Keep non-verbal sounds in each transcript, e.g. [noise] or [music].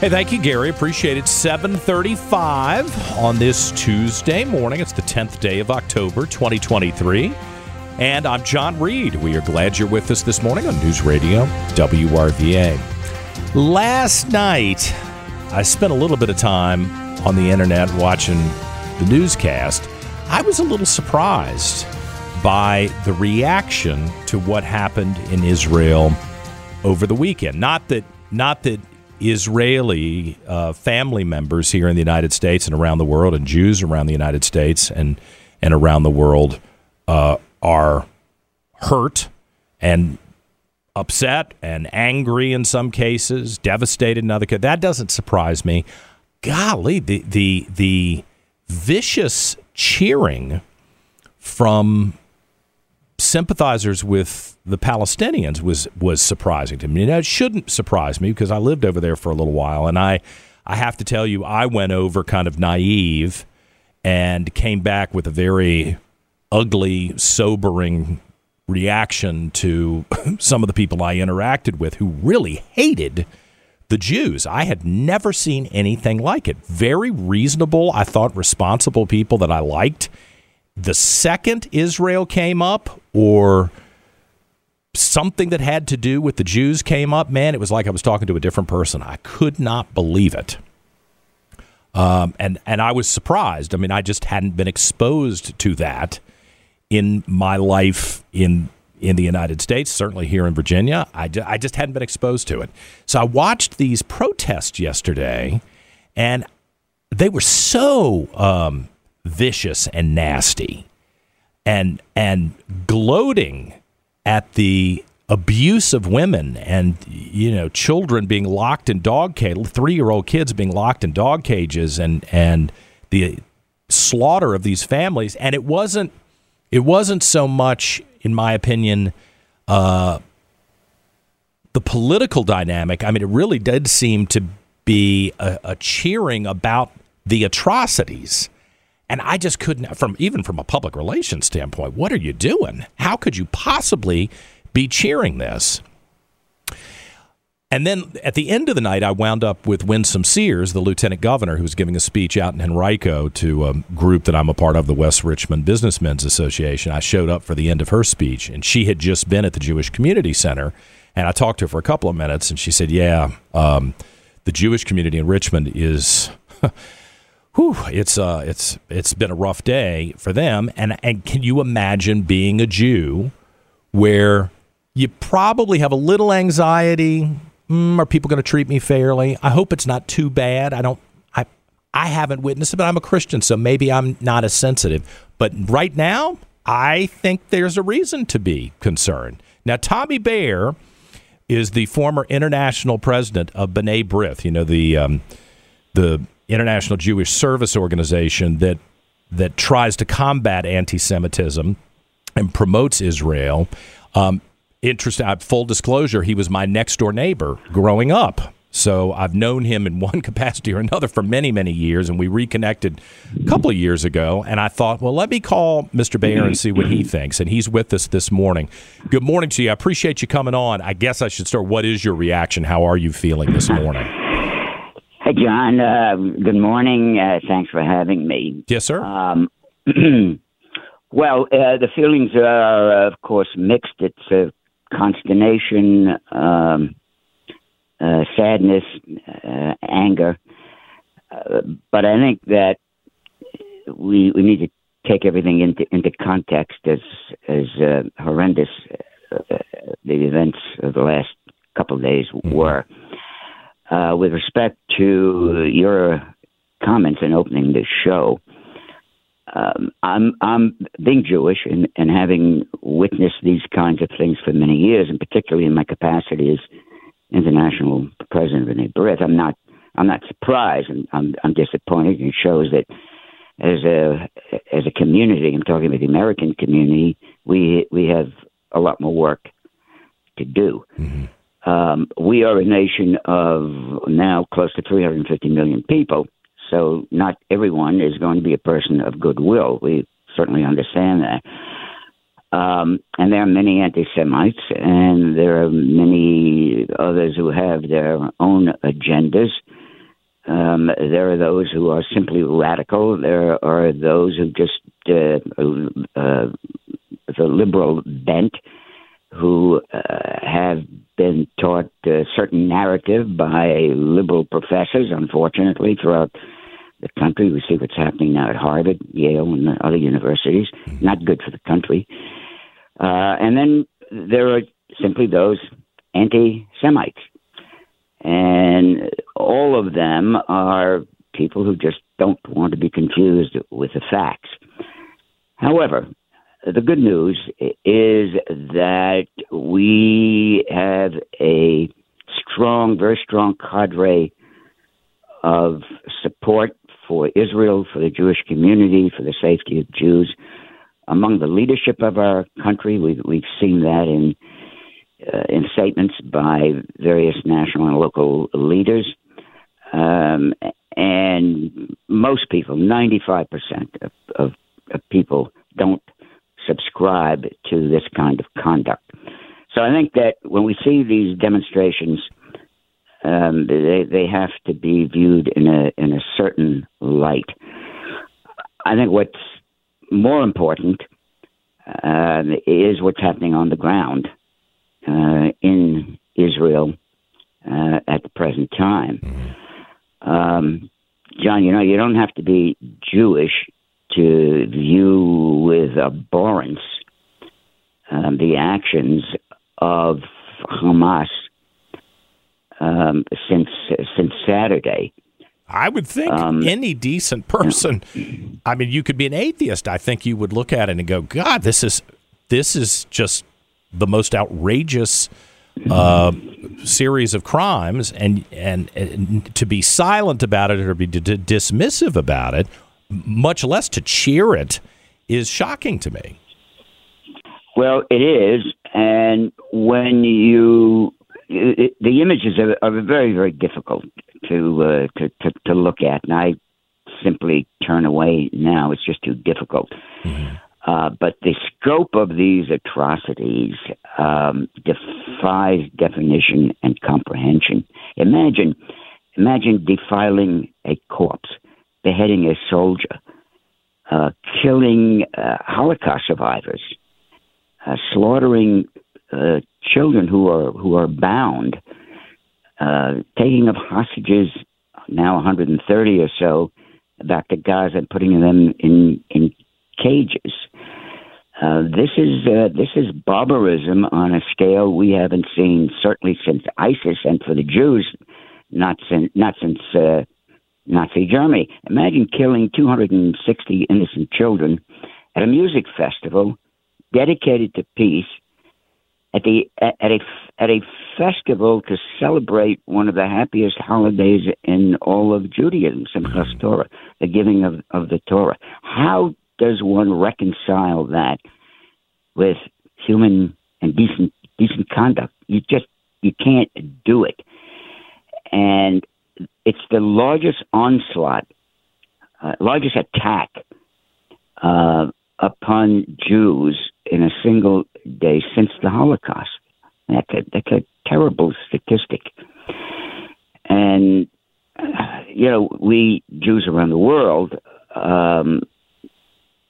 Hey, thank you, Gary. Appreciate it. 735 on this Tuesday morning. It's the 10th day of October, 2023. And I'm John Reed. We are glad you're with us this morning on News Radio WRVA. Last night, I spent a little bit of time on the internet watching the newscast. I was a little surprised by the reaction to what happened in Israel over the weekend. Not that not that Israeli uh, family members here in the United States and around the world, and Jews around the United States and and around the world uh, are hurt and upset and angry in some cases, devastated in other cases. That doesn't surprise me. Golly, the the the vicious cheering from sympathizers with the Palestinians was was surprising to me. Now, it shouldn't surprise me because I lived over there for a little while, and I I have to tell you, I went over kind of naive and came back with a very ugly, sobering reaction to [laughs] some of the people I interacted with who really hated the Jews. I had never seen anything like it. Very reasonable, I thought responsible people that I liked the second Israel came up or something that had to do with the Jews came up, man, it was like I was talking to a different person. I could not believe it. Um, and and I was surprised. I mean, I just hadn't been exposed to that in my life in in the United States, certainly here in Virginia. I, I just hadn't been exposed to it. So I watched these protests yesterday, and they were so um, vicious and nasty. And and gloating at the abuse of women and you know children being locked in dog cages, three-year-old kids being locked in dog cages and and the slaughter of these families. And it wasn't it wasn't so much in my opinion uh, the political dynamic. I mean it really did seem to be a, a cheering about the atrocities and I just couldn't, from even from a public relations standpoint, what are you doing? How could you possibly be cheering this? And then at the end of the night, I wound up with Winsome Sears, the lieutenant governor, who was giving a speech out in Henrico to a group that I'm a part of, the West Richmond Businessmen's Association. I showed up for the end of her speech, and she had just been at the Jewish Community Center. And I talked to her for a couple of minutes, and she said, Yeah, um, the Jewish community in Richmond is. [laughs] whew, it's uh, it's it's been a rough day for them. And and can you imagine being a Jew, where you probably have a little anxiety? Mm, are people going to treat me fairly? I hope it's not too bad. I don't. I I haven't witnessed it, but I'm a Christian, so maybe I'm not as sensitive. But right now, I think there's a reason to be concerned. Now, Tommy Baer is the former international president of B'nai B'rith. You know the um, the International Jewish Service Organization that that tries to combat anti-Semitism and promotes Israel. Um, interesting. Uh, full disclosure: he was my next door neighbor growing up. So I've known him in [laughs] one capacity or another for many, many years, and we reconnected a couple of years ago. And I thought, well, let me call Mr. Baer and see what he thinks. And he's with us this morning. Good morning to you. I appreciate you coming on. I guess I should start. What is your reaction? How are you feeling this morning? Hey, John. Uh, good morning. Uh, thanks for having me. Yes, sir. Um, [clears throat] well, uh, the feelings are, of course, mixed. It's consternation, um, uh, sadness, uh, anger. Uh, but I think that we we need to take everything into into context as as uh, horrendous uh, the events of the last couple of days were. Uh, with respect to your comments in opening this show, um, I'm I'm being Jewish and, and having witnessed these kinds of things for many years, and particularly in my capacity as international president of B'nai I'm not I'm not surprised, and I'm I'm disappointed. It shows that as a as a community, I'm talking about the American community, we we have a lot more work to do. Mm-hmm. Um, we are a nation of now close to 350 million people, so not everyone is going to be a person of goodwill. We certainly understand that. Um, and there are many anti Semites, and there are many others who have their own agendas. Um, there are those who are simply radical. There are those who just uh, uh, the liberal bent, who uh, have been taught a certain narrative by liberal professors. Unfortunately, throughout the country, we see what's happening now at Harvard, Yale, and other universities. Not good for the country. Uh, and then there are simply those anti Semites and all of them are people who just don't want to be confused with the facts. However, the good news is that we have a strong, very strong cadre of support for Israel, for the Jewish community, for the safety of Jews among the leadership of our country. We've, we've seen that in uh, in statements by various national and local leaders. Um, and most people, 95% of, of, of people, don't subscribe to this kind of conduct. So I think that when we see these demonstrations, um, they they have to be viewed in a in a certain light. I think what's more important uh, is what's happening on the ground uh, in Israel uh, at the present time. Um, John, you know, you don't have to be Jewish to view with abhorrence um, the actions of Hamas um, since since Saturday. I would think um, any decent person. I mean, you could be an atheist. I think you would look at it and go, "God, this is this is just the most outrageous uh, series of crimes, and, and, and to be silent about it or be d- dismissive about it, much less to cheer it, is shocking to me. Well, it is, and when you it, the images are, are, very very difficult to, uh, to, to to look at, and I simply turn away now. It's just too difficult. Mm-hmm. Uh, but the scope of these atrocities um, defies definition and comprehension. Imagine, imagine defiling a corpse, beheading a soldier, uh, killing uh, Holocaust survivors, uh, slaughtering uh, children who are who are bound, taking of hostages, now 130 or so, back to Gaza and putting them in in cages. Uh, this is uh, this is barbarism on a scale we haven't seen certainly since ISIS, and for the Jews, not since not since uh, Nazi Germany. Imagine killing 260 innocent children at a music festival dedicated to peace. At the at a at a festival to celebrate one of the happiest holidays in all of Judaism, Simchas Torah, the giving of, of the Torah. How does one reconcile that with human and decent decent conduct? You just you can't do it, and it's the largest onslaught, uh, largest attack uh, upon Jews in a single day since the Holocaust. That's a, that's a terrible statistic, and uh, you know we Jews around the world. Um,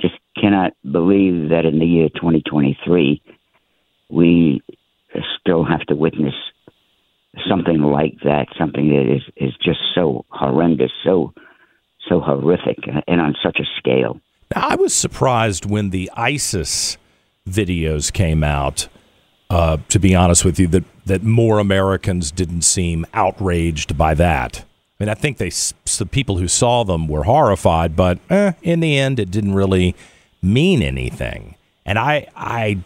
just cannot believe that in the year 2023 we still have to witness something like that, something that is is just so horrendous, so so horrific, and on such a scale. I was surprised when the ISIS videos came out. Uh, to be honest with you, that that more Americans didn't seem outraged by that. I mean, I think they the people who saw them were horrified, but eh, in the end, it didn't really mean anything. And I, I,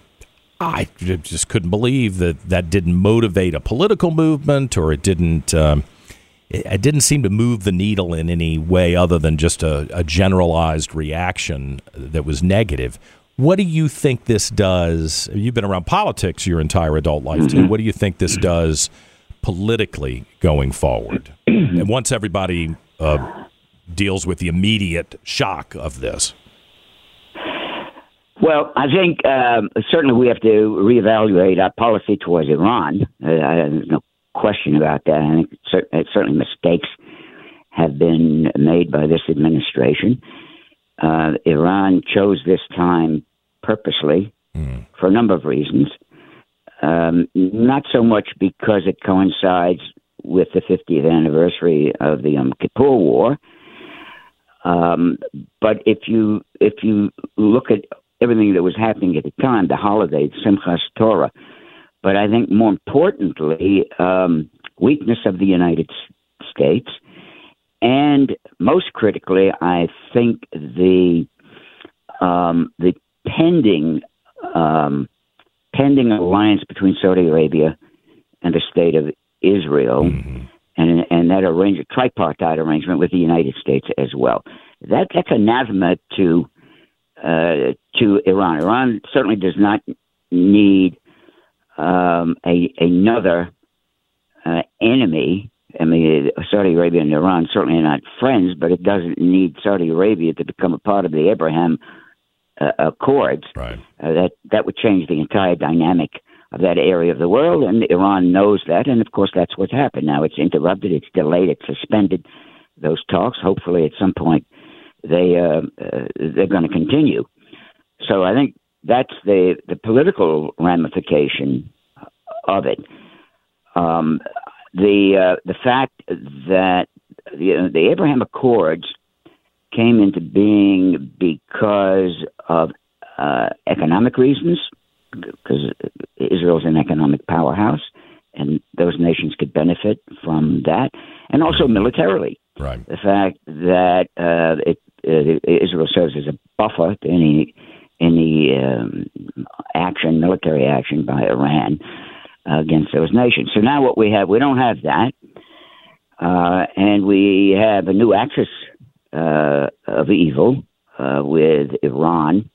I just couldn't believe that that didn't motivate a political movement, or it didn't. Um, it, didn't seem to move the needle in any way other than just a, a generalized reaction that was negative. What do you think this does? You've been around politics your entire adult life too. Mm-hmm. What do you think this does politically going forward? [clears throat] and once everybody uh, deals with the immediate shock of this. Well, I think um, certainly we have to reevaluate our policy towards Iran. Uh, there's no question about that. I think certainly mistakes have been made by this administration uh, Iran chose this time purposely mm. for a number of reasons. Um, not so much because it coincides with the 50th anniversary of the Yom Kippur War, um, but if you if you look at everything that was happening at the time, the holiday, Simchas Torah, but I think more importantly, um, weakness of the United States and most critically, I think the um, the pending um, pending alliance between Saudi Arabia and the state of Israel, mm-hmm. and and that arrangement, tripartite arrangement with the United States as well. That that's anathema to uh, to Iran. Iran certainly does not need um, a another uh, enemy I mean, Saudi Arabia and Iran certainly are not friends, but it doesn't need Saudi Arabia to become a part of the Abraham uh, Accords. Right. Uh, that that would change the entire dynamic of that area of the world, and Iran knows that, and of course that's what's happened. Now it's interrupted, it's delayed, it's suspended those talks. Hopefully, at some point, they uh, uh, they're going to continue. So I think that's the the political ramification of it. Um, the uh, the fact that the, the Abraham Accords came into being because of uh, economic reasons, because Israel is an economic powerhouse, and those nations could benefit from that, and also militarily. Right. The fact that uh, it, uh, Israel serves as a buffer to any any um, action, military action by Iran against those nations. So now what we have, we don't have that, uh, and we have a new axis uh, of evil uh, with Iran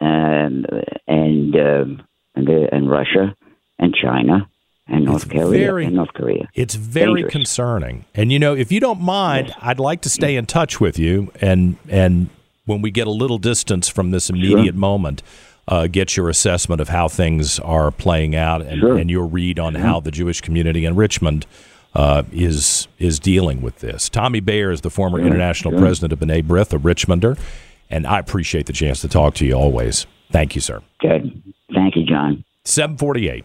and and uh, and, uh, and Russia and China and North it's Korea very, and North Korea. It's very Dangerous. concerning. And you know, if you don't mind, yes. I'd like to stay in touch with you and and when we get a little distance from this immediate sure. moment uh, get your assessment of how things are playing out and, sure. and your read on how the Jewish community in Richmond uh, is is dealing with this. Tommy Baer is the former sure. international sure. president of B'nai B'rith, a Richmonder, and I appreciate the chance to talk to you always. Thank you, sir. Good. Thank you, John. 748.